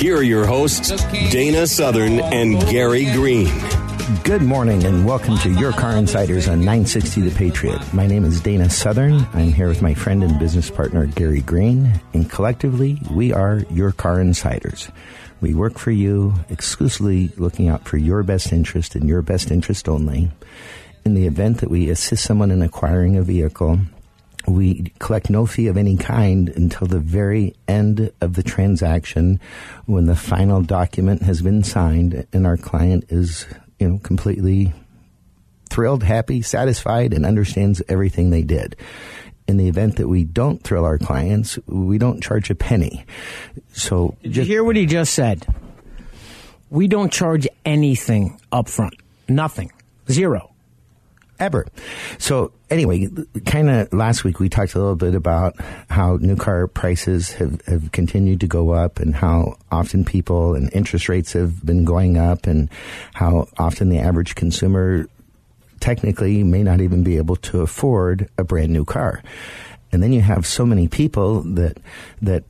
Here are your hosts, Dana Southern and Gary Green. Good morning and welcome to Your Car Insiders on 960 The Patriot. My name is Dana Southern. I'm here with my friend and business partner Gary Green, and collectively we are Your Car Insiders. We work for you, exclusively looking out for your best interest and your best interest only. In the event that we assist someone in acquiring a vehicle, we collect no fee of any kind until the very end of the transaction when the final document has been signed and our client is, you know, completely thrilled, happy, satisfied, and understands everything they did. In the event that we don't thrill our clients, we don't charge a penny. So Did you hear what he just said? We don't charge anything up front. Nothing. Zero. Ever. So anyway, kind of last week we talked a little bit about how new car prices have, have continued to go up and how often people and interest rates have been going up and how often the average consumer technically may not even be able to afford a brand new car. And then you have so many people that, that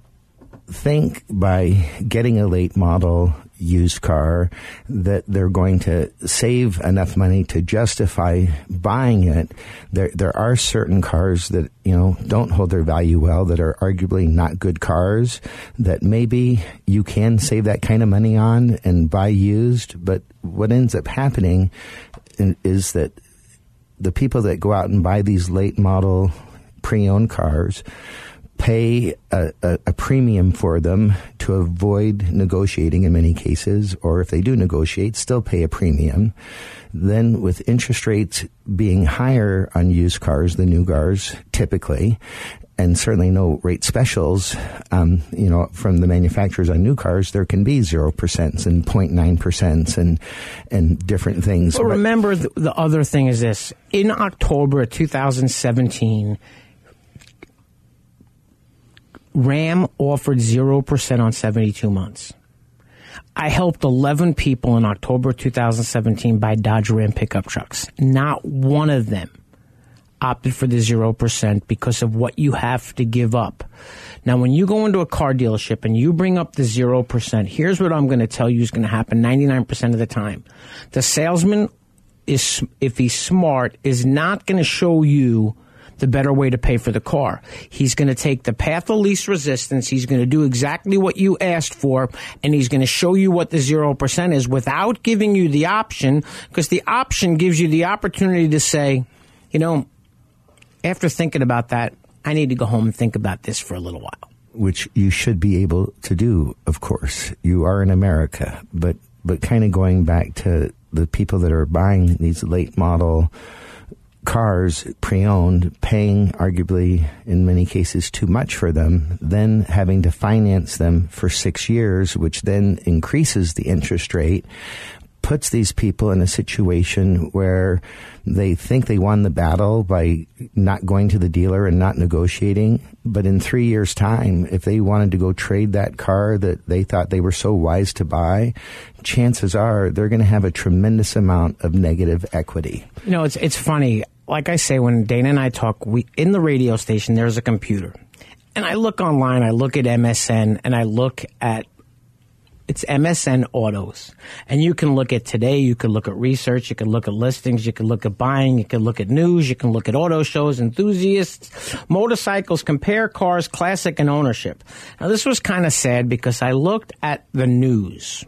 think by getting a late model used car that they're going to save enough money to justify buying it. There, there are certain cars that, you know, don't hold their value well, that are arguably not good cars, that maybe you can save that kind of money on and buy used. But what ends up happening is that the people that go out and buy these late model pre-owned cars pay a, a, a premium for them to avoid negotiating in many cases, or if they do negotiate, still pay a premium. Then, with interest rates being higher on used cars than new cars, typically, and certainly no rate specials, um, you know, from the manufacturers on new cars, there can be zero percent and 0.9 percent and and different things. But But- remember, the, the other thing is this. In October of 2017, Ram offered 0% on 72 months. I helped 11 people in October 2017 buy Dodge Ram pickup trucks. Not one of them opted for the 0% because of what you have to give up. Now, when you go into a car dealership and you bring up the 0%, here's what I'm going to tell you is going to happen 99% of the time. The salesman is, if he's smart, is not going to show you the better way to pay for the car. He's going to take the path of least resistance. He's going to do exactly what you asked for, and he's going to show you what the 0% is without giving you the option, because the option gives you the opportunity to say, you know, after thinking about that, I need to go home and think about this for a little while. which you should be able to do, of course. You are in America, but but kind of going back to the people that are buying these late model cars pre-owned, paying arguably in many cases too much for them, then having to finance them for 6 years, which then increases the interest rate puts these people in a situation where they think they won the battle by not going to the dealer and not negotiating. But in three years' time, if they wanted to go trade that car that they thought they were so wise to buy, chances are they're going to have a tremendous amount of negative equity. You know, it's it's funny. Like I say, when Dana and I talk, we in the radio station there's a computer, and I look online, I look at MSN, and I look at It's MSN Autos. And you can look at today, you can look at research, you can look at listings, you can look at buying, you can look at news, you can look at auto shows, enthusiasts, motorcycles, compare cars, classic and ownership. Now this was kind of sad because I looked at the news.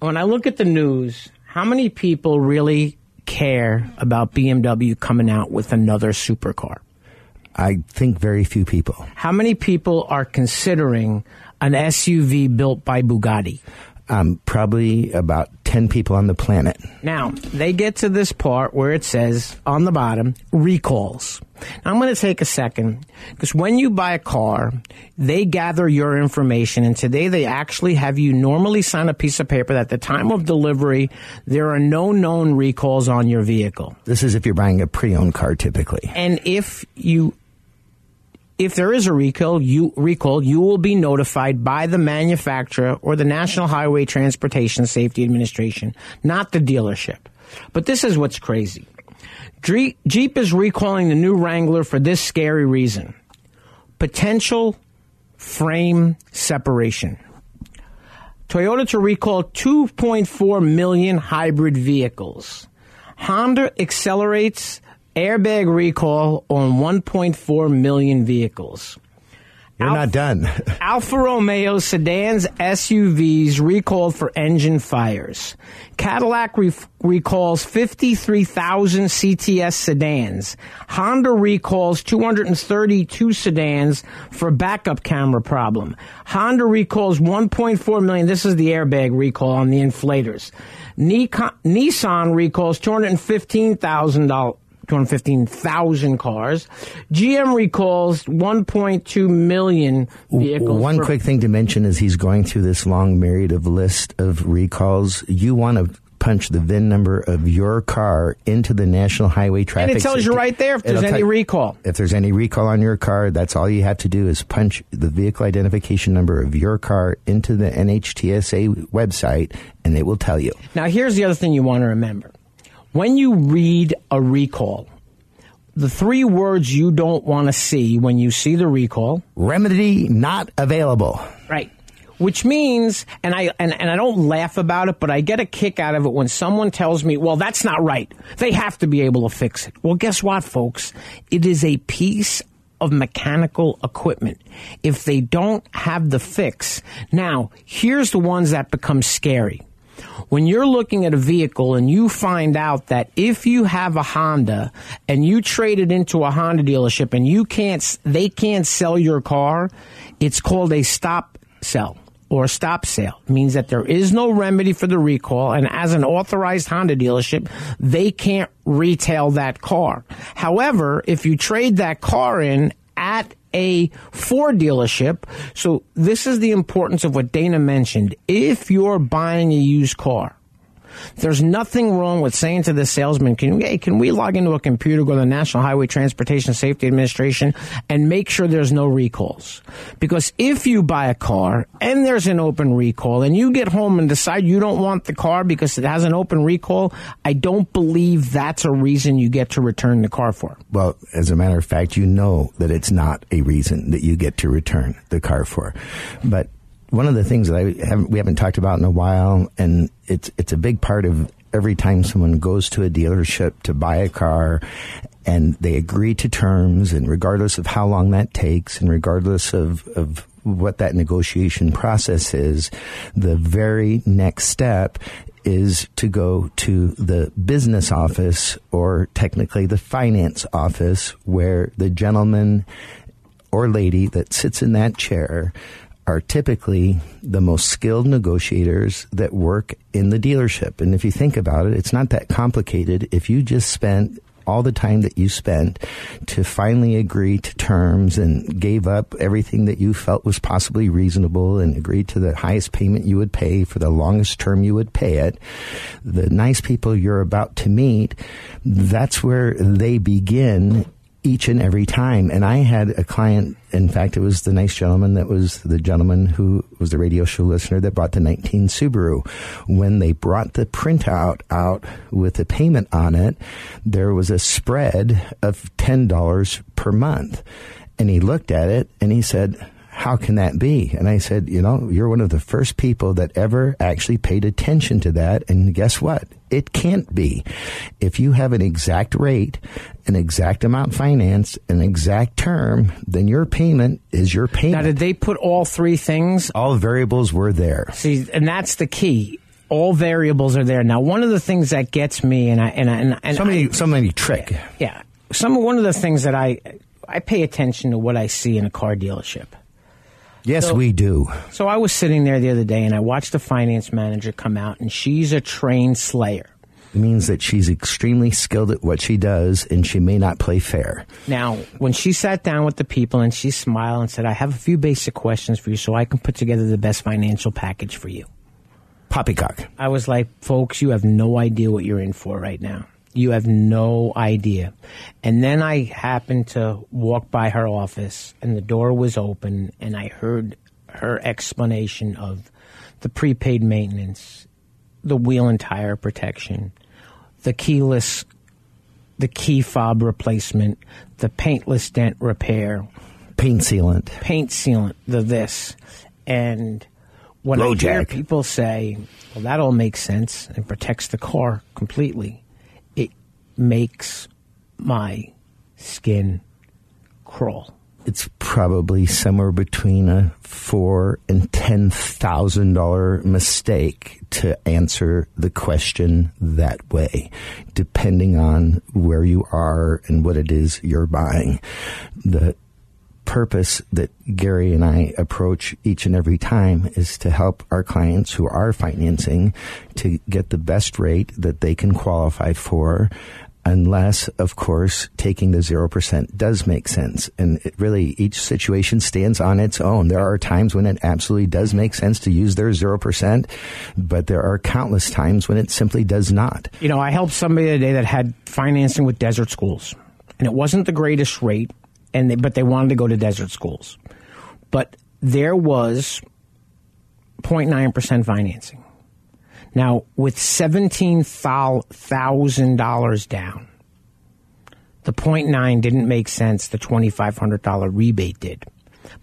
When I look at the news, how many people really care about BMW coming out with another supercar? I think very few people. How many people are considering an SUV built by Bugatti? Um, probably about 10 people on the planet. Now, they get to this part where it says on the bottom, recalls. Now, I'm going to take a second because when you buy a car, they gather your information, and today they actually have you normally sign a piece of paper that at the time of delivery, there are no known recalls on your vehicle. This is if you're buying a pre owned car typically. And if you if there is a recall, you recall, you will be notified by the manufacturer or the National Highway Transportation Safety Administration, not the dealership. But this is what's crazy. Jeep is recalling the new Wrangler for this scary reason. Potential frame separation. Toyota to recall 2.4 million hybrid vehicles. Honda accelerates airbag recall on 1.4 million vehicles. You're not done. Alfa Romeo sedans, SUVs recalled for engine fires. Cadillac re- recalls 53,000 CTS sedans. Honda recalls 232 sedans for backup camera problem. Honda recalls 1.4 million. This is the airbag recall on the inflators. Nikon, Nissan recalls 215,000 dollars. 215,000 cars. GM recalls 1.2 million vehicles. One quick thing to mention is he's going through this long myriad of list of recalls. You want to punch the VIN number of your car into the National Highway Traffic. And it tells you right there if there's It'll any recall. If there's any recall on your car, that's all you have to do is punch the vehicle identification number of your car into the NHTSA website, and it will tell you. Now, here's the other thing you want to remember. When you read a recall, the three words you don't want to see when you see the recall, Remedy not available. right? Which means, and I and, and I don't laugh about it, but I get a kick out of it when someone tells me, "Well, that's not right. They have to be able to fix it." Well, guess what, folks? It is a piece of mechanical equipment. If they don't have the fix, now here's the ones that become scary. When you're looking at a vehicle and you find out that if you have a Honda and you trade it into a Honda dealership and you can't, they can't sell your car, it's called a stop sell or a stop sale. It means that there is no remedy for the recall and as an authorized Honda dealership, they can't retail that car. However, if you trade that car in at a Ford dealership. So this is the importance of what Dana mentioned. If you're buying a used car, there's nothing wrong with saying to the salesman, can, hey, can we log into a computer, go to the National Highway Transportation Safety Administration and make sure there's no recalls? Because if you buy a car and there's an open recall and you get home and decide you don't want the car because it has an open recall, I don't believe that's a reason you get to return the car for. Well, as a matter of fact, you know that it's not a reason that you get to return the car for. But one of the things that I haven't, we haven't talked about in a while, and it's it's a big part of every time someone goes to a dealership to buy a car, and they agree to terms, and regardless of how long that takes, and regardless of of what that negotiation process is, the very next step is to go to the business office or technically the finance office where the gentleman or lady that sits in that chair are typically the most skilled negotiators that work in the dealership. And if you think about it, it's not that complicated. If you just spent all the time that you spent to finally agree to terms and gave up everything that you felt was possibly reasonable and agreed to the highest payment you would pay for the longest term you would pay it, the nice people you're about to meet, that's where they begin each and every time. And I had a client, in fact, it was the nice gentleman that was the gentleman who was the radio show listener that brought the 19 Subaru. When they brought the printout out with the payment on it, there was a spread of $10 per month. And he looked at it and he said, how can that be? And I said, you know, you're one of the first people that ever actually paid attention to that. And guess what? It can't be. If you have an exact rate, an exact amount financed, an exact term, then your payment is your payment. Now, did they put all three things? All variables were there. See, and that's the key. All variables are there. Now, one of the things that gets me, and I and I, and, and Somebody, I, somebody trick. yeah, some one of the things that I I pay attention to what I see in a car dealership. Yes, So- we do. So I was sitting there the other day, and I watched the finance manager come out, and she's a trained slayer. It means that she's extremely skilled at what she does, and she may not play fair. Now, when she sat down with the people and she smiled and said, I have a few basic questions for you so I can put together the best financial package for you. Poppycock. I was like, folks, you have no idea what you're in for right now. You have no idea. And then I happened to walk by her office and the door was open and I heard her explanation of the prepaid maintenance, the wheel and tire protection, the keyless, the key fob replacement, the paintless dent repair, Paint sealant. paint sealant, the this. And when I hear people say, well, that all makes sense and protects the car completely, makes my skin crawl. It's probably somewhere between a four and ten thousand dollar mistake to answer the question that way, depending on where you are and what it is you're buying. The purpose that Gary and I approach each and every time is to help our clients who are financing to get the best rate that they can qualify for. Unless, of course, taking the 0% does make sense. And it really, each situation stands on its own. There are times when it absolutely does make sense to use their 0%, but there are countless times when it simply does not. You know, I helped somebody today that had financing with desert schools, and it wasn't the greatest rate, and they, but they wanted to go to desert schools. But there was 0.9% financing. Now, with $17,000 down, the 0.9 didn't make sense. The $2,500 rebate did.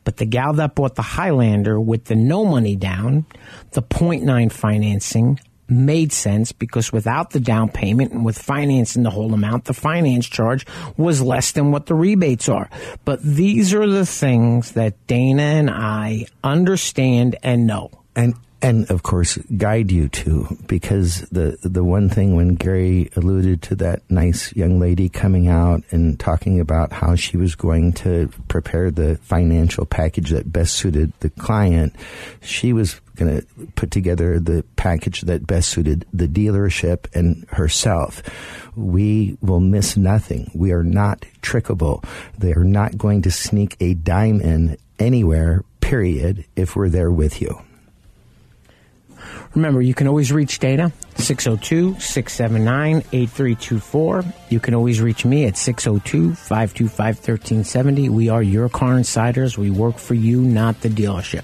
But the gal that bought the Highlander with the no money down, the 0.9 financing made sense because without the down payment and with financing the whole amount, the finance charge was less than what the rebates are. But these are the things that Dana and I understand and know. and and of course guide you to because the the one thing when Gary alluded to that nice young lady coming out and talking about how she was going to prepare the financial package that best suited the client she was going to put together the package that best suited the dealership and herself. We will miss nothing. We are not trickable. They are not going to sneak a dime in anywhere period if we're there with you Remember, you can always reach Dana, 602 679 8324. You can always reach me at 602 525 1370. We are your car insiders. We work for you, not the dealership.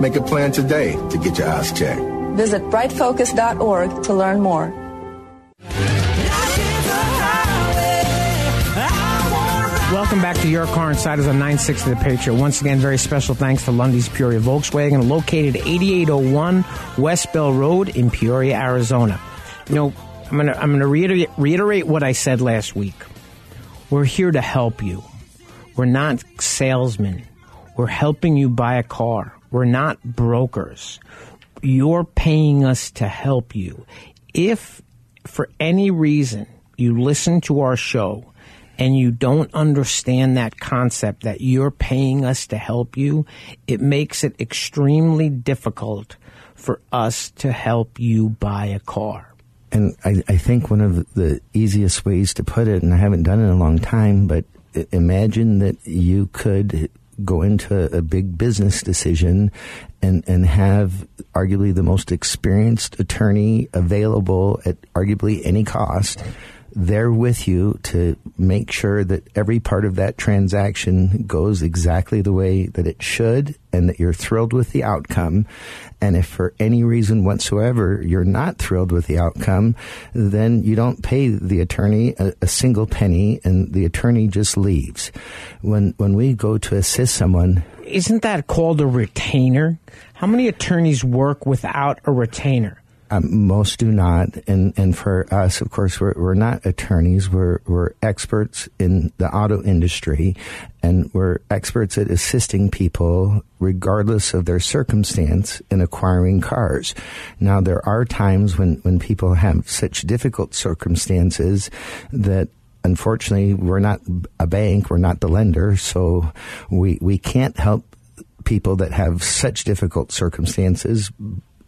Make a plan today to get your eyes checked. Visit brightfocus.org to learn more. Welcome back to Your Car Insiders on 960 The Patriot. Once again, very special thanks to Lunde's Peoria Volkswagen, located 8801 West Bell Road in Peoria, Arizona. You know, I'm gonna I'm gonna reiterate, reiterate what I said last week. We're here to help you. We're not salesmen. We're helping you buy a car. We're not brokers. You're paying us to help you. If for any reason you listen to our show and you don't understand that concept that you're paying us to help you, it makes it extremely difficult for us to help you buy a car. And I, I think one of the easiest ways to put it, and I haven't done it in a long time, but imagine that you could go into a big business decision and, and have arguably the most experienced attorney available at arguably any cost there with you to make sure that every part of that transaction goes exactly the way that it should and that you're thrilled with the outcome. And if for any reason whatsoever you're not thrilled with the outcome, then you don't pay the attorney a, a single penny and the attorney just leaves. When, when we go to assist someone, Isn't that called a retainer? How many attorneys work without a retainer? Um, most do not, and and for us, of course, we're we're not attorneys. We're we're experts in the auto industry, and we're experts at assisting people, regardless of their circumstance, in acquiring cars. Now, there are times when when people have such difficult circumstances that unfortunately we're not a bank, we're not the lender, so we we can't help people that have such difficult circumstances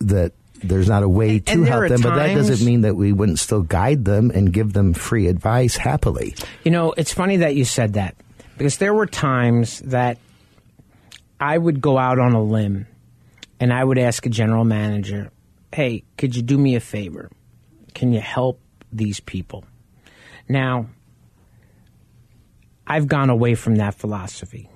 that there's not a way to help them, but that doesn't mean that we wouldn't still guide them and give them free advice happily. You know, it's funny that you said that because there were times that I would go out on a limb and I would ask a general manager, hey, could you do me a favor? Can you help these people? Now, I've gone away from that philosophy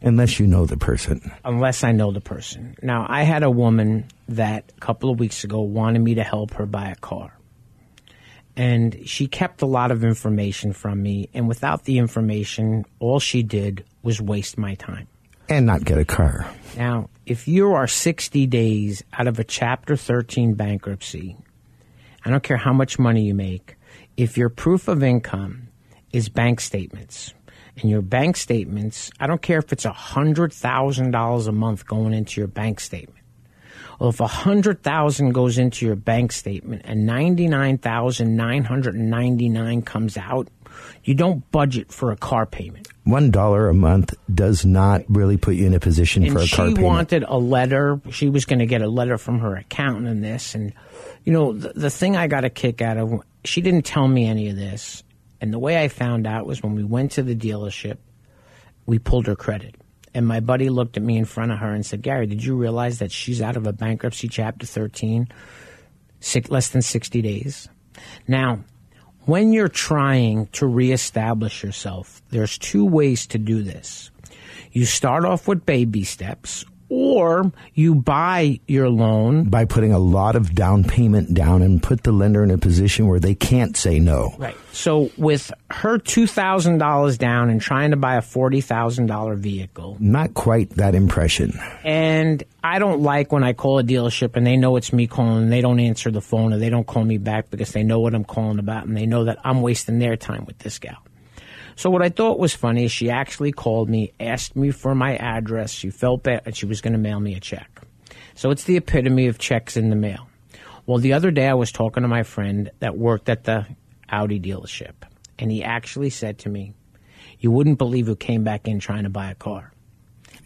Unless you know the person. unless I know the person. Now, I had a woman that a couple of weeks ago wanted me to help her buy a car. And she kept a lot of information from me, and without the information, all she did was waste my time. And not get a car. Now, if you are 60 days out of a Chapter 13 bankruptcy, I don't care how much money you make, if your proof of income is bank statements, and your bank statements, I don't care if it's $100,000 a month going into your bank statement. Well, if 100,000 goes into your bank statement and 99,999 comes out, you don't budget for a car payment. One dollar a month does not really put you in a position and for a car payment. She wanted a letter. She was going to get a letter from her accountant and this. And, you know, the, the thing I got a kick out of, she didn't tell me any of this. And the way I found out was when we went to the dealership, we pulled her credit. And my buddy looked at me in front of her and said, Gary, did you realize that she's out of a bankruptcy chapter 13? six, less than 60 days. Now, when you're trying to reestablish yourself, there's two ways to do this. You start off with baby steps, or you buy your loan by putting a lot of down payment down and put the lender in a position where they can't say no. Right. So with her two thousand dollars down and trying to buy a forty thousand dollar vehicle, Not quite that impression. and I don't like when I call a dealership and they know it's me calling and they don't answer the phone or they don't call me back because they know what I'm calling about and they know that I'm wasting their time with this gal. So what I thought was funny is she actually called me, asked me for my address. She felt bad and she was going to mail me a check. So it's the epitome of checks in the mail. Well, the other day I was talking to my friend that worked at the Audi dealership, and he actually said to me, "You wouldn't believe who came back in trying to buy a car."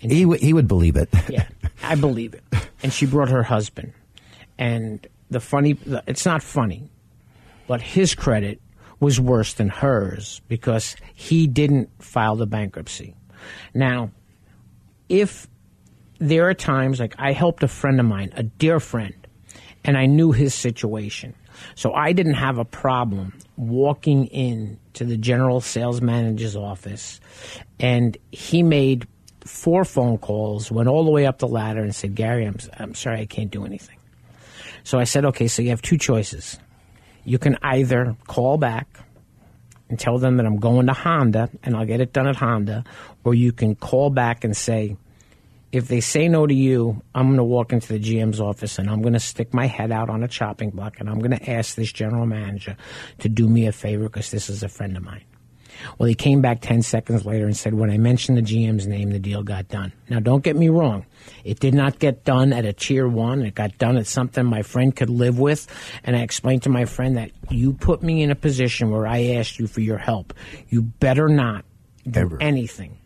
He, w- he would believe it. Yeah, I believe it. And she brought her husband. And the funny it's not funny, but his credit was worse than hers because he didn't file the bankruptcy. Now, if there are times like I helped a friend of mine, a dear friend, and I knew his situation. So I didn't have a problem walking in to the general sales manager's office and he made four phone calls, went all the way up the ladder and said, Gary, I'm, I'm sorry, I can't do anything. So I said, okay, so you have two choices. You can either call back and tell them that I'm going to Honda and I'll get it done at Honda, or you can call back and say, if they say no to you, I'm going to walk into the GM's office and I'm going to stick my head out on a chopping block and I'm going to ask this general manager to do me a favor because this is a friend of mine. Well, he came back 10 seconds later and said, when I mentioned the GM's name, the deal got done. Now, don't get me wrong. It did not get done at a tier one. It got done at something my friend could live with. And I explained to my friend that you put me in a position where I asked you for your help. You better not do anything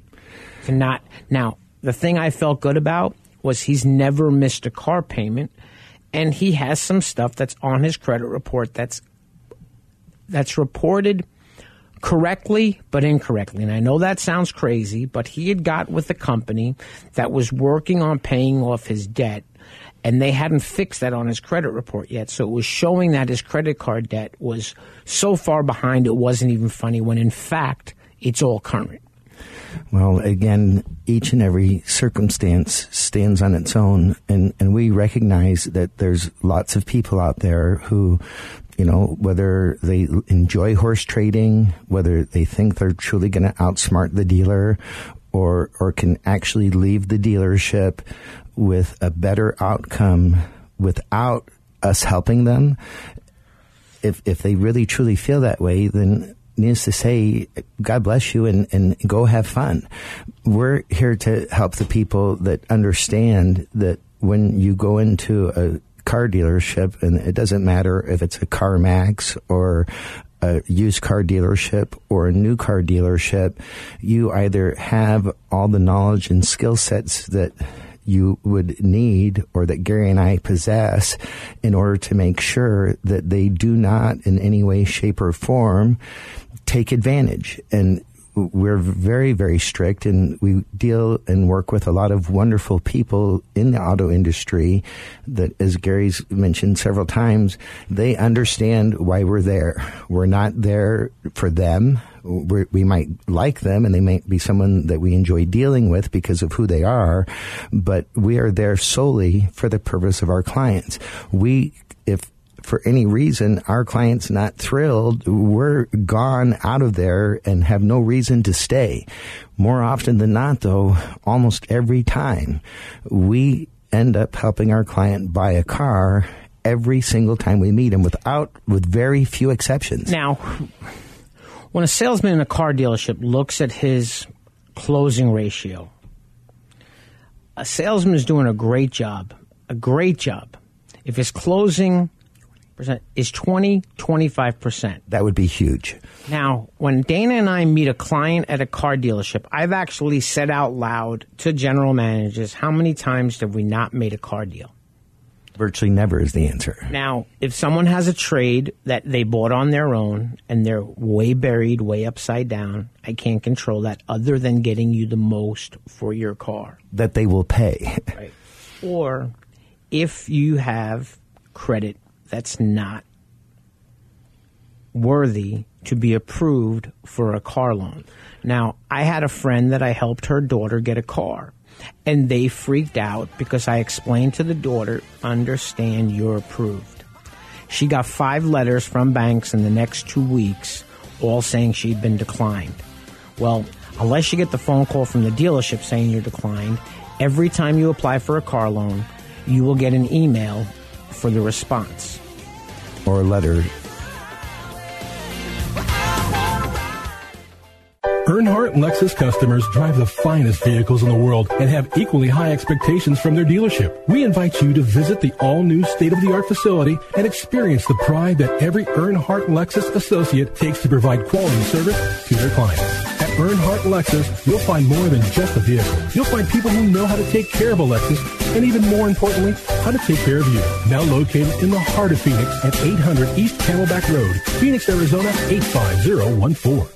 to not. Now, the thing I felt good about was he's never missed a car payment. And he has some stuff that's on his credit report that's that's reported correctly but incorrectly. And I know that sounds crazy, but he had got with a company that was working on paying off his debt and they hadn't fixed that on his credit report yet. So it was showing that his credit card debt was so far behind it wasn't even funny when in fact it's all current. Well, again, each and every circumstance stands on its own, and, and we recognize that there's lots of people out there who, you know, whether they enjoy horse trading, whether they think they're truly going to outsmart the dealer, or or can actually leave the dealership with a better outcome without us helping them. If if they really truly feel that way, then needs to say, God bless you and, and go have fun. We're here to help the people that understand that when you go into a car dealership, and it doesn't matter if it's a CarMax or a used car dealership or a new car dealership, you either have all the knowledge and skill sets that you would need or that Gary and I possess in order to make sure that they do not in any way, shape, or form take advantage. And we're very, very strict and we deal and work with a lot of wonderful people in the auto industry that, as Gary's mentioned several times, they understand why we're there. We're not there for them. We're, we might like them and they might be someone that we enjoy dealing with because of who they are, but we are there solely for the purpose of our clients. We, if for any reason our client's not thrilled, we're gone out of there and have no reason to stay. More often than not, though, almost every time, we end up helping our client buy a car every single time we meet him without, with very few exceptions. Now, when a salesman in a car dealership looks at his closing ratio, a salesman is doing a great job, a great job. If his closing percent is 20, 25%. That would be huge. Now, when Dana and I meet a client at a car dealership, I've actually said out loud to general managers, how many times have we not made a car deal? Virtually never is the answer. Now, if someone has a trade that they bought on their own and they're way buried, way upside down, I can't control that other than getting you the most for your car. That they will pay. Right. Or if you have credit that's not worthy to be approved for a car loan. Now, I had a friend that I helped her daughter get a car, and they freaked out because I explained to the daughter, understand you're approved. She got five letters from banks in the next two weeks, all saying she'd been declined. Well, unless you get the phone call from the dealership saying you're declined, every time you apply for a car loan, you will get an email for the response. Or letter. Earnhardt Lexus customers drive the finest vehicles in the world and have equally high expectations from their dealership. We invite you to visit the all-new state-of-the-art facility and experience the pride that every Earnhardt Lexus associate takes to provide quality service to their clients. Earnhardt Lexus, you'll find more than just a vehicle. You'll find people who know how to take care of a Lexus and even more importantly, how to take care of you. Now located in the heart of Phoenix at 800 East Camelback Road, Phoenix, Arizona 85014.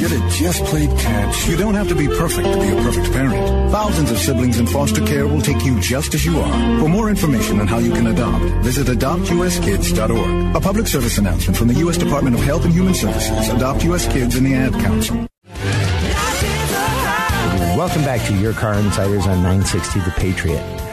Should have just played catch. You don't have to be perfect to be a perfect parent. Thousands of siblings in foster care will take you just as you are. For more information on how you can adopt, visit adoptuskids.org. A public service announcement from the U.S. Department of Health and Human Services, Adopt U.S. Kids, and the Ad Council. Welcome back to Your Car Insiders on 960 The Patriot.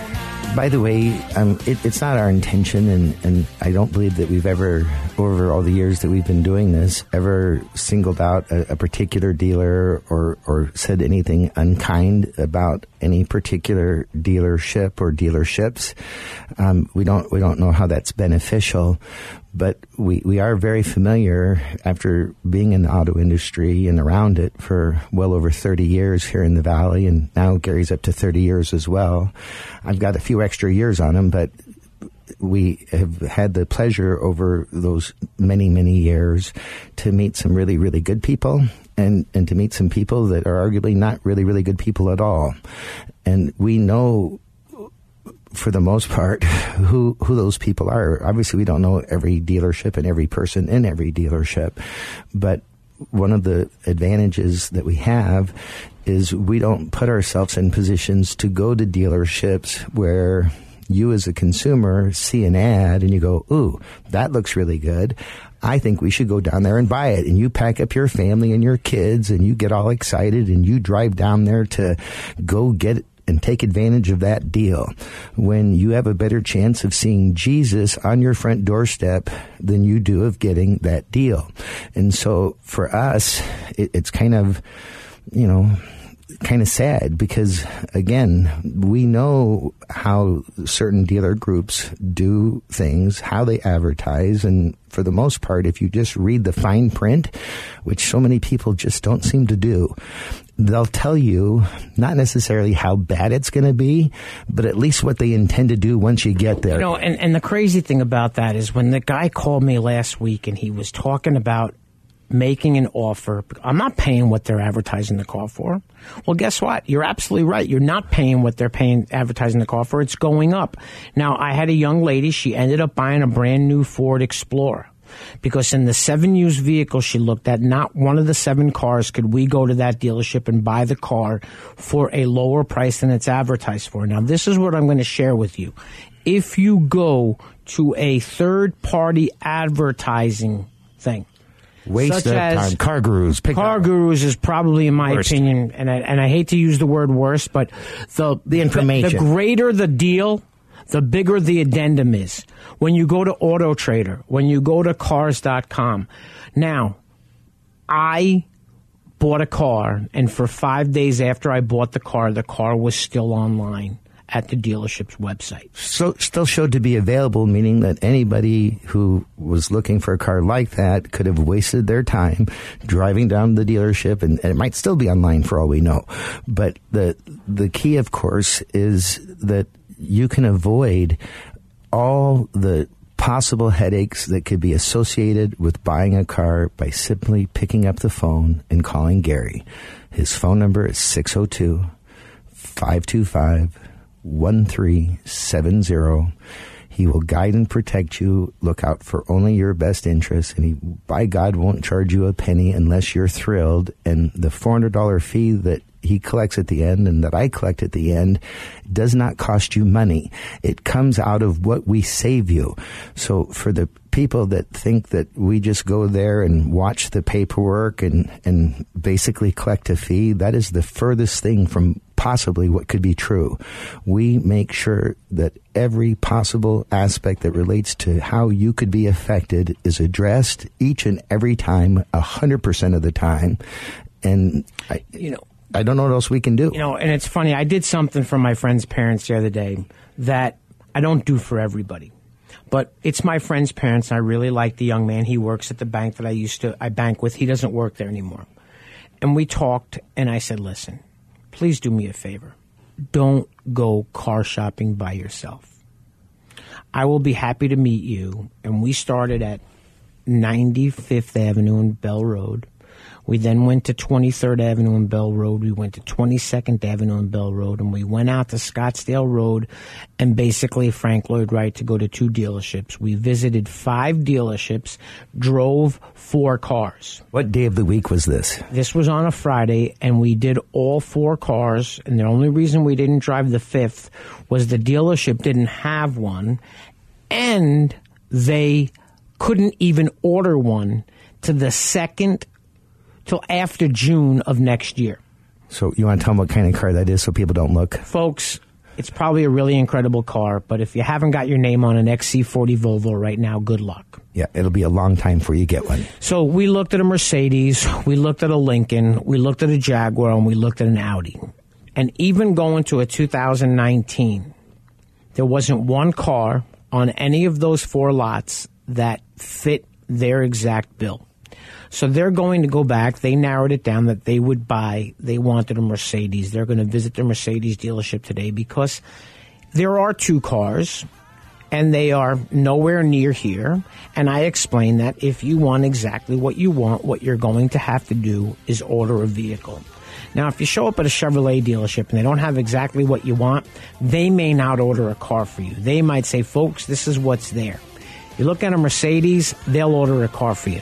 By the way, um, it, it's not our intention, and, and I don't believe that we've ever, over all the years that we've been doing this, ever singled out a, a particular dealer or, or said anything unkind about any particular dealership or dealerships. Um, we don't we don't know how that's beneficial, but we, we are very familiar after being in the auto industry and around it for well over 30 years here in the Valley, and now Gary's up to 30 years as well. I've got a few extra years on him, but we have had the pleasure over those many, many years to meet some really, really good people and, and to meet some people that are arguably not really, really good people at all. And we know for the most part, who who those people are. Obviously, we don't know every dealership and every person in every dealership, but one of the advantages that we have is we don't put ourselves in positions to go to dealerships where you as a consumer see an ad and you go, "Ooh, that looks really good." I think we should go down there and buy it. And you pack up your family and your kids and you get all excited and you drive down there to go get and take advantage of that deal when you have a better chance of seeing Jesus on your front doorstep than you do of getting that deal. And so for us, it, it's kind of, you know, kind of sad because again, we know how certain dealer groups do things, how they advertise, and for the most part, if you just read the fine print, which so many people just don't seem to do, they'll tell you not necessarily how bad it's going to be, but at least what they intend to do once you get there. You know, and, and the crazy thing about that is when the guy called me last week and he was talking about making an offer. I'm not paying what they're advertising the car for. Well, guess what? You're absolutely right. You're not paying what they're paying advertising the car for. It's going up. Now, I had a young lady. She ended up buying a brand new Ford Explorer. Because in the seven used vehicles she looked at, not one of the seven cars could we go to that dealership and buy the car for a lower price than it's advertised for. Now, this is what I'm going to share with you. If you go to a third party advertising thing, Waste such of time. CarGurus. Pick CarGurus is probably, in my Worst. opinion, and I, and I hate to use the word worst, but the The information. the, greater the deal, the bigger the addendum is. When you go to Auto Trader, when you go to Cars.com, now I bought a car, and for five days after I bought the car, the car was still online at the dealership's website. so still showed to be available, meaning that anybody who was looking for a car like that could have wasted their time driving down to the dealership, and, and it might still be online for all we know. But the the key, of course, is that you can avoid all the possible headaches that could be associated with buying a car by simply picking up the phone and calling Gary. His phone number is 602 525 1370. He will guide and protect you. Look out for only your best interests, and he, by God, won't charge you a penny unless you're thrilled. And the $400 fee that he collects at the end and that I collect at the end does not cost you money. It comes out of what we save you. So for the people that think that we just go there and watch the paperwork and, and basically collect a fee, that is the furthest thing from possibly what could be true. We make sure that every possible aspect that relates to how you could be affected is addressed each and every time, a hundred percent of the time. And I, You know, I don't know what else we can do. You know, and it's funny. I did something for my friend's parents the other day that I don't do for everybody. But it's my friend's parents. I really like the young man. He works at the bank that I used to I bank with. He doesn't work there anymore. And we talked and I said, "Listen, please do me a favor. Don't go car shopping by yourself. I will be happy to meet you." And we started at 95th Avenue and Bell Road. We then went to 23rd Avenue and Bell Road. We went to 22nd Avenue and Bell Road, and we went out to Scottsdale Road and basically Frank Lloyd Wright to go to two dealerships. We visited five dealerships, drove four cars. What day of the week was this? This was on a Friday, and we did all four cars. And the only reason we didn't drive the fifth was the dealership didn't have one, and they couldn't even order one to the second till after June of next year. So you want to tell them what kind of car that is so people don't look? Folks, it's probably a really incredible car, but if you haven't got your name on an XC40 Volvo right now, good luck. Yeah, it'll be a long time before you get one. So we looked at a Mercedes, we looked at a Lincoln, we looked at a Jaguar, and we looked at an Audi. And even going to a 2019, there wasn't one car on any of those four lots that fit their exact bill. So they're going to go back. They narrowed it down that they would buy, they wanted a Mercedes. They're going to visit the Mercedes dealership today because there are two cars and they are nowhere near here. And I explained that if you want exactly what you want, what you're going to have to do is order a vehicle. Now, if you show up at a Chevrolet dealership and they don't have exactly what you want, they may not order a car for you. They might say, folks, this is what's there. You look at a Mercedes, they'll order a car for you.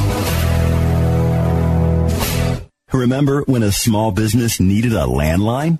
Remember when a small business needed a landline?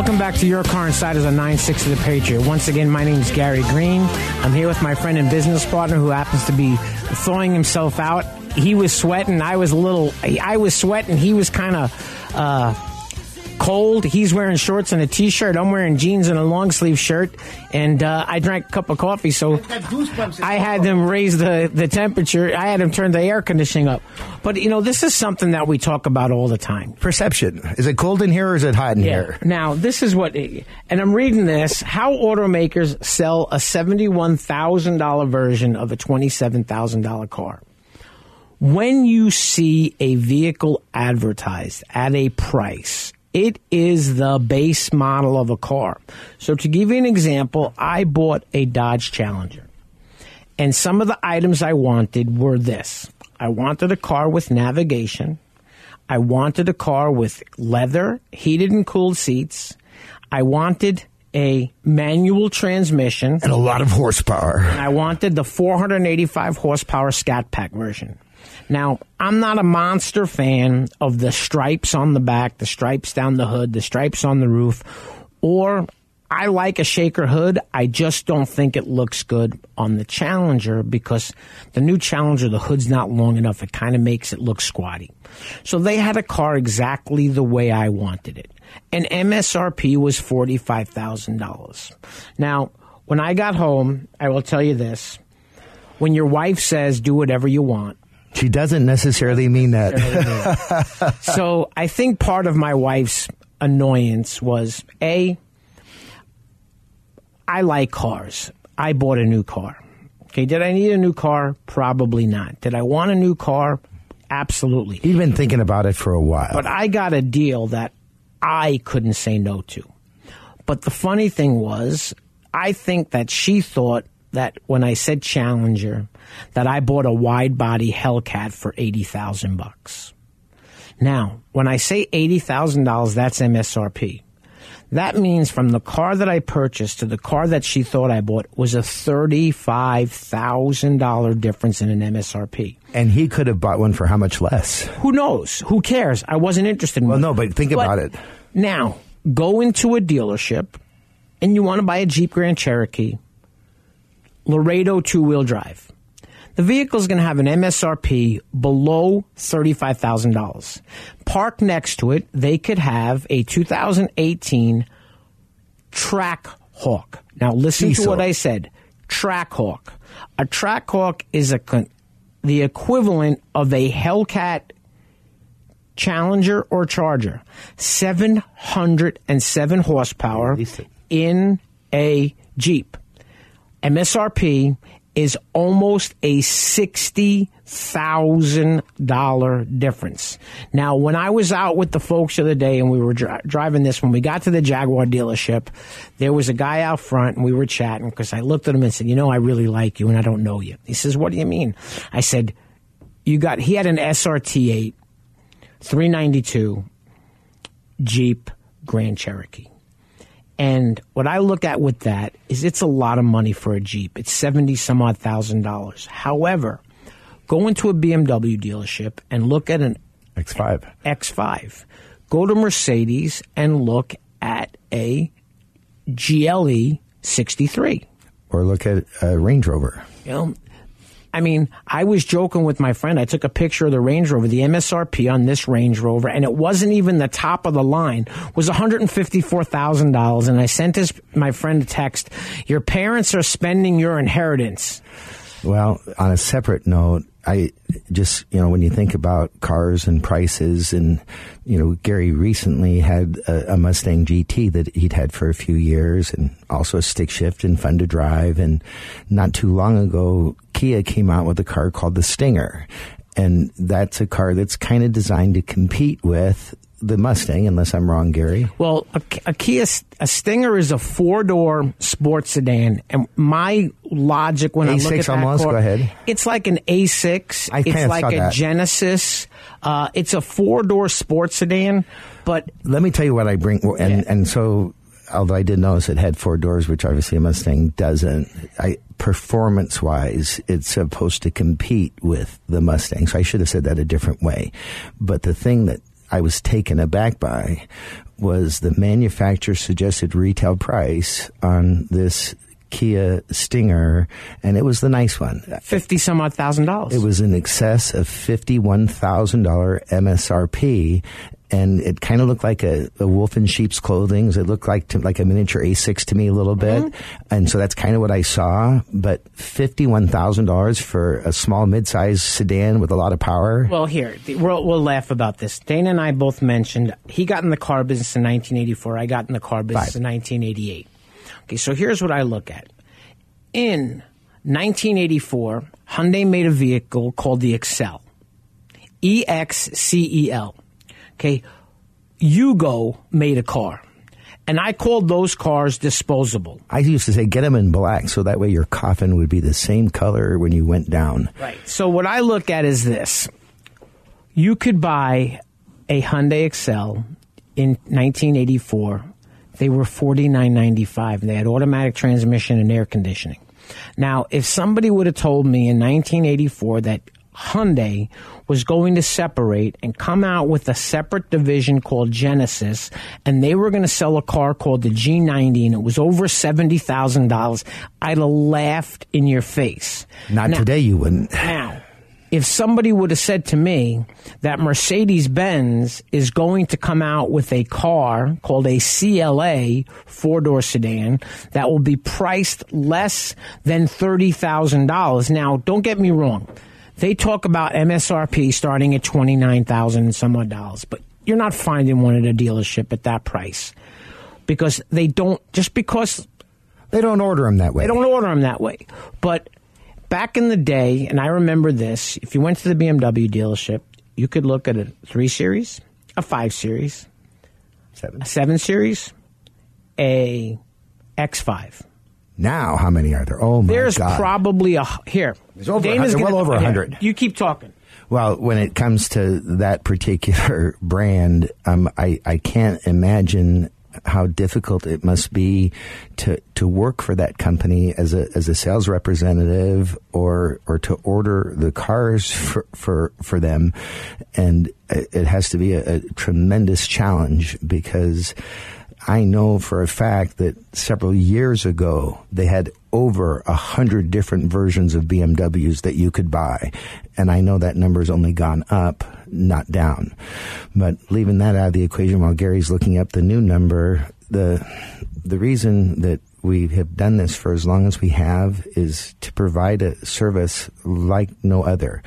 Welcome back to Your Car Insiders on 960 The Patriot. Once again, my name is Gary Green. I'm here with my friend and business partner who happens to be thawing himself out. He was sweating. I was a little, I was sweating. He was kind of, uh, cold. He's wearing shorts and a t-shirt. I'm wearing jeans and a long sleeve shirt. And uh, I drank a cup of coffee, so I had them raise the, the temperature. I had them turn the air conditioning up. But you know, this is something that we talk about all the time. Perception. Is it cold in here or is it hot in here? Now, this is what, and I'm reading this how automakers sell a $71,000 version of a $27,000 car. When you see a vehicle advertised at a price, it is the base model of a car. So, to give you an example, I bought a Dodge Challenger. And some of the items I wanted were this I wanted a car with navigation. I wanted a car with leather, heated and cooled seats. I wanted a manual transmission. And a lot of horsepower. And I wanted the 485 horsepower Scat Pack version. Now, I'm not a monster fan of the stripes on the back, the stripes down the hood, the stripes on the roof, or I like a shaker hood. I just don't think it looks good on the Challenger because the new Challenger, the hood's not long enough. It kind of makes it look squatty. So they had a car exactly the way I wanted it. And MSRP was $45,000. Now, when I got home, I will tell you this. When your wife says, do whatever you want, She doesn't necessarily mean that. so I think part of my wife's annoyance was A, I like cars. I bought a new car. Okay, did I need a new car? Probably not. Did I want a new car? Absolutely. You've been thinking about it for a while. But I got a deal that I couldn't say no to. But the funny thing was, I think that she thought that when I said Challenger, that I bought a wide body Hellcat for eighty thousand bucks. Now, when I say eighty thousand dollars, that's MSRP. That means from the car that I purchased to the car that she thought I bought was a thirty-five thousand dollar difference in an MSRP. and he could have bought one for how much less? Who knows? Who cares? I wasn't interested in Well, no, but think about it. Now, go into a dealership and you want to buy a Jeep Grand Cherokee, Laredo two wheel drive. The vehicle is going to have an MSRP below $35,000. Park next to it, they could have a 2018 Track Hawk. Now, listen to what I said. Trackhawk. A Trackhawk is a con- the equivalent of a Hellcat Challenger or Charger. 707 horsepower in a Jeep. MSRP is almost a $60,000 difference. Now, when I was out with the folks the other day and we were dri- driving this, when we got to the Jaguar dealership, there was a guy out front and we were chatting because I looked at him and said, You know, I really like you and I don't know you. He says, What do you mean? I said, You got, he had an SRT 8, 392 Jeep Grand Cherokee. And what I look at with that is it's a lot of money for a Jeep. It's 70 some odd thousand dollars. However, go into a BMW dealership and look at an X5. X5. Go to Mercedes and look at a GLE 63. Or look at a Range Rover. You know, I mean, I was joking with my friend. I took a picture of the Range Rover, the MSRP on this Range Rover, and it wasn't even the top of the line. Was one hundred and fifty-four thousand dollars. And I sent his my friend a text. Your parents are spending your inheritance. Well, on a separate note, I just, you know, when you think about cars and prices, and, you know, Gary recently had a, a, Mustang GT that he'd had for a few years and also a stick shift and fun to drive. And not too long ago, Kia came out with a car called the Stinger. And that's a car that's kind of designed to compete with the Mustang, unless I'm wrong, Gary. Well, a, a Kia a Stinger is a four door sports sedan, and my logic when A6 I look at that almost, car, go ahead. it's like an A6. I it's like a that. Genesis. Uh, it's a four door sports sedan, but Let me tell you what I bring, and and so although I did notice it had four doors, which obviously a Mustang doesn't. I performance wise, it's supposed to compete with the Mustang, so I should have said that a different way. But the thing that I was taken aback by was the manufacturer suggested retail price on this Kia Stinger, and it was the nice one. fifty some odd thousand dollars. It was in excess of fifty-one thousand dollar MSRP, and it kind of looked like a, a wolf in sheep's clothing. It looked like to, like a miniature A6 to me a little bit, mm-hmm. and so that's kind of what I saw. But fifty-one thousand dollars for a small mid-sized sedan with a lot of power. Well, here we'll, we'll laugh about this. Dana and I both mentioned he got in the car business in 1984. I got in the car business in 1988. Okay, so here's what I look at. In 1984, Hyundai made a vehicle called the Excel, E X C E L. Okay, Yugo made a car, and I called those cars disposable. I used to say get them in black, so that way your coffin would be the same color when you went down. Right. So what I look at is this: you could buy a Hyundai Excel in 1984. They were 49.95. They had automatic transmission and air conditioning. Now, if somebody would have told me in 1984 that Hyundai was going to separate and come out with a separate division called Genesis, and they were going to sell a car called the G90, and it was over seventy thousand dollars, I'd have laughed in your face. Not Now- today, you wouldn't. now, if somebody would have said to me that Mercedes Benz is going to come out with a car called a CLA four door sedan that will be priced less than $30,000. Now, don't get me wrong. They talk about MSRP starting at 29000 and some odd dollars, but you're not finding one at a dealership at that price because they don't, just because They don't order them that way. they don't order them that way. But back in the day, and I remember this, if you went to the BMW dealership, you could look at a 3 Series, a 5 Series, seven. a 7 Series, a X5. Now, how many are there? Oh my god. There's god! probably a here. There's over Dana's gonna- well over a here, hundred. You keep talking. Well, when it comes to that particular brand, um, I, I can't imagine how difficult it must be to, to work for that company as a as a sales representative or or to order the cars for for, for them, and it it has to be a, a tremendous challenge because. I know for a fact that several years ago they had over a hundred different versions of BMWs that you could buy, and I know that number's only gone up, not down. But leaving that out of the equation while Gary's looking up the new number, the the reason that we have done this for as long as we have is to provide a service like no other.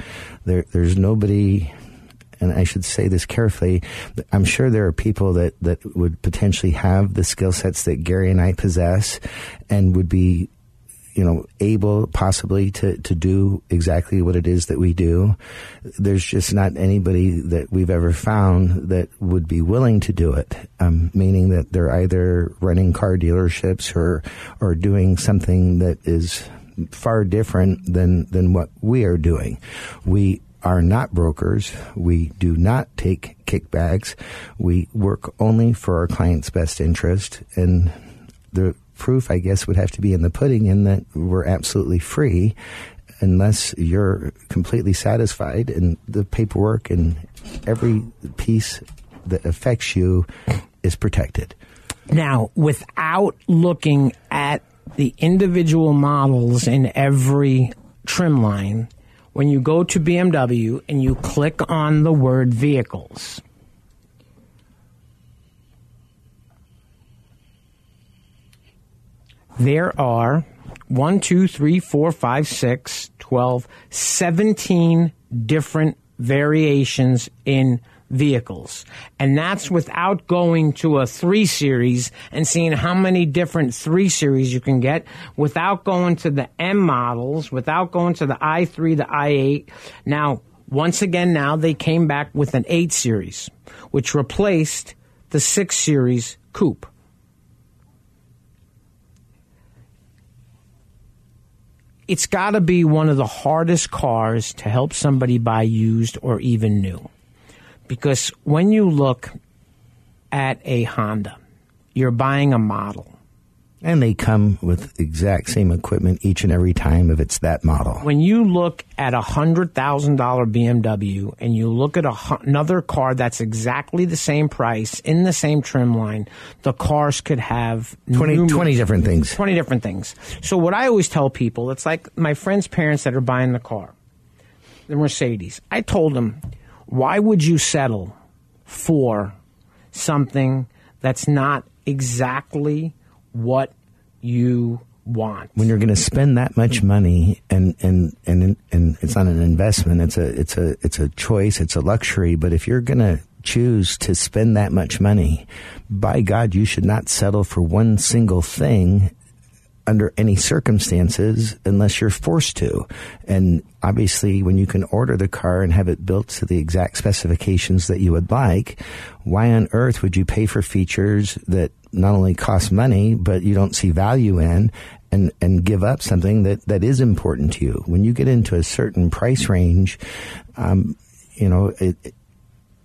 There, there's nobody and I should say this carefully, I'm sure there are people that, that would potentially have the skill sets that Gary and I possess and would be, you know, able possibly to, to do exactly what it is that we do. There's just not anybody that we've ever found that would be willing to do it, um, meaning that they're either running car dealerships or, or doing something that is far different than, than what we are doing. We are not brokers. We do not take kickbacks. We work only for our client's best interest. And the proof, I guess, would have to be in the pudding in that we're absolutely free unless you're completely satisfied and the paperwork and every piece that affects you is protected. Now, without looking at the individual models in every trim line, when you go to BMW and you click on the word vehicles, there are one, two, three, four, five, six, 12, 17 different variations in vehicles. And that's without going to a 3 series and seeing how many different 3 series you can get, without going to the M models, without going to the i3, the i8. Now, once again, now they came back with an 8 series, which replaced the 6 series coupe. It's got to be one of the hardest cars to help somebody buy used or even new. Because when you look at a Honda, you're buying a model. And they come with exact same equipment each and every time if it's that model. When you look at a hundred thousand dollar BMW and you look at a, another car that's exactly the same price in the same trim line, the cars could have 20 numerous- 20 different things. 20 different things. So what I always tell people, it's like my friends' parents that are buying the car, the Mercedes. I told them, why would you settle for something that's not exactly what you want? when you're going to spend that much money and and and and it's not an investment it's a it's a it's a choice it's a luxury but if you're going to choose to spend that much money by god you should not settle for one single thing under any circumstances unless you're forced to. And obviously, when you can order the car and have it built to the exact specifications that you would like, why on earth would you pay for features that not only cost money, but you don't see value in? And, and give up something that, that is important to you. When you get into a certain price range, um, you know, it,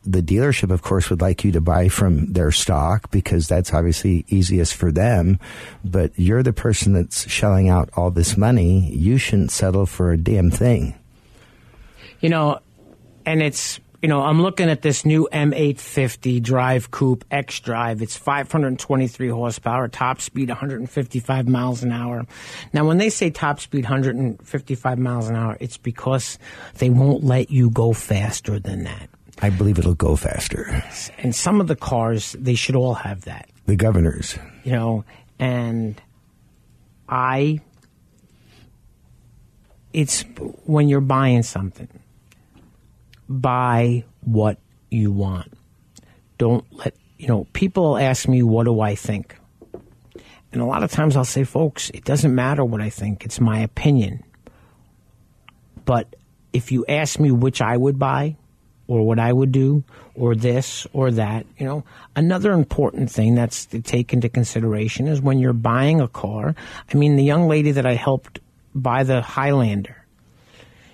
the dealership, of course, would like you to buy from their stock because that's obviously easiest for them. But you're the person that's shelling out all this money. You shouldn't settle for a damn thing. You know, and it's you know, I'm looking at this new M850 Drive Coupe X Drive. It's 523 horsepower, top speed 155 miles an hour. Now, when they say top speed 155 miles an hour, it's because they won't let you go faster than that. I believe it'll go faster. And some of the cars, they should all have that. The governors. you know, and I, it's when you're buying something, buy what you want. Don't let, you know, people ask me, what do I think? And a lot of times I'll say, folks, it doesn't matter what I think, it's my opinion. But if you ask me which I would buy, or what I would do, or this or that, you know, another important thing that's to take into consideration is when you're buying a car. I mean, the young lady that I helped buy the Highlander,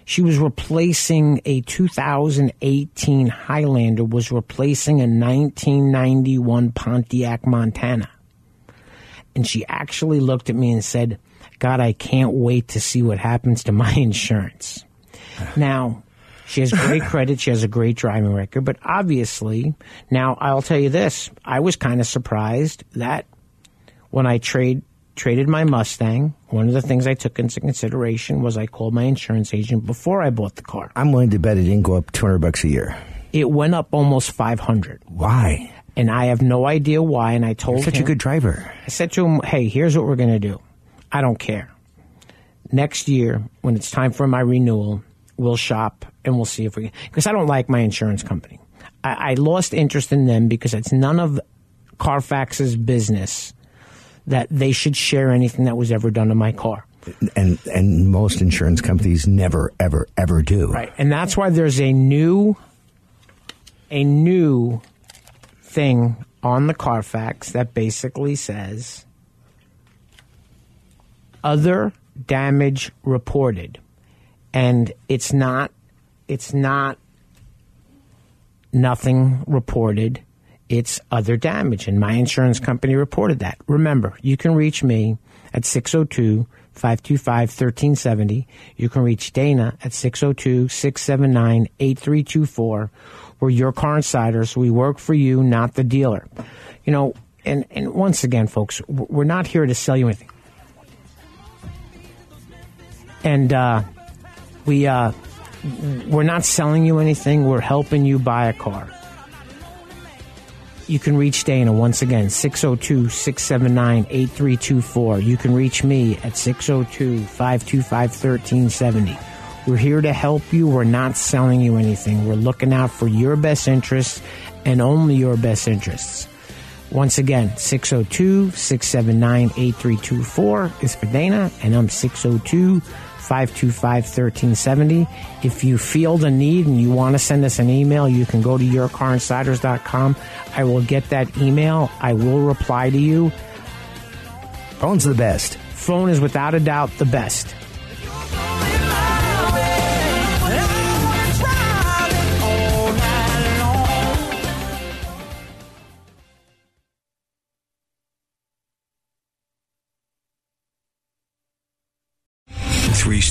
she was replacing a 2018 Highlander, was replacing a 1991 Pontiac Montana. And she actually looked at me and said, God, I can't wait to see what happens to my insurance. Now, she has great credit. She has a great driving record. But obviously, now I'll tell you this: I was kind of surprised that when I trade traded my Mustang, one of the things I took into consideration was I called my insurance agent before I bought the car. I'm willing to bet it didn't go up 200 bucks a year. It went up almost five hundred. Why? And I have no idea why. And I told You're such a good driver. I said to him, "Hey, here's what we're going to do. I don't care. Next year, when it's time for my renewal, we'll shop and we'll see if we because I don't like my insurance company. I, I lost interest in them because it's none of Carfax's business that they should share anything that was ever done to my car. And and most insurance companies never ever ever do. Right. And that's why there's a new a new thing on the Carfax that basically says other damage reported. And it's not it's not nothing reported. It's other damage. And my insurance company reported that. Remember, you can reach me at 602 525 1370. You can reach Dana at 602 679 8324. We're your car insiders. We work for you, not the dealer. You know, and, and once again, folks, we're not here to sell you anything. And uh, we, uh, we're not selling you anything. We're helping you buy a car. You can reach Dana once again, 602 679 8324. You can reach me at 602 525 1370. We're here to help you. We're not selling you anything. We're looking out for your best interests and only your best interests. Once again, 602 679 8324 is for Dana, and I'm 602 525 1370. If you feel the need and you want to send us an email, you can go to yourcarinsiders.com. I will get that email. I will reply to you. Phone's the best. Phone is without a doubt the best.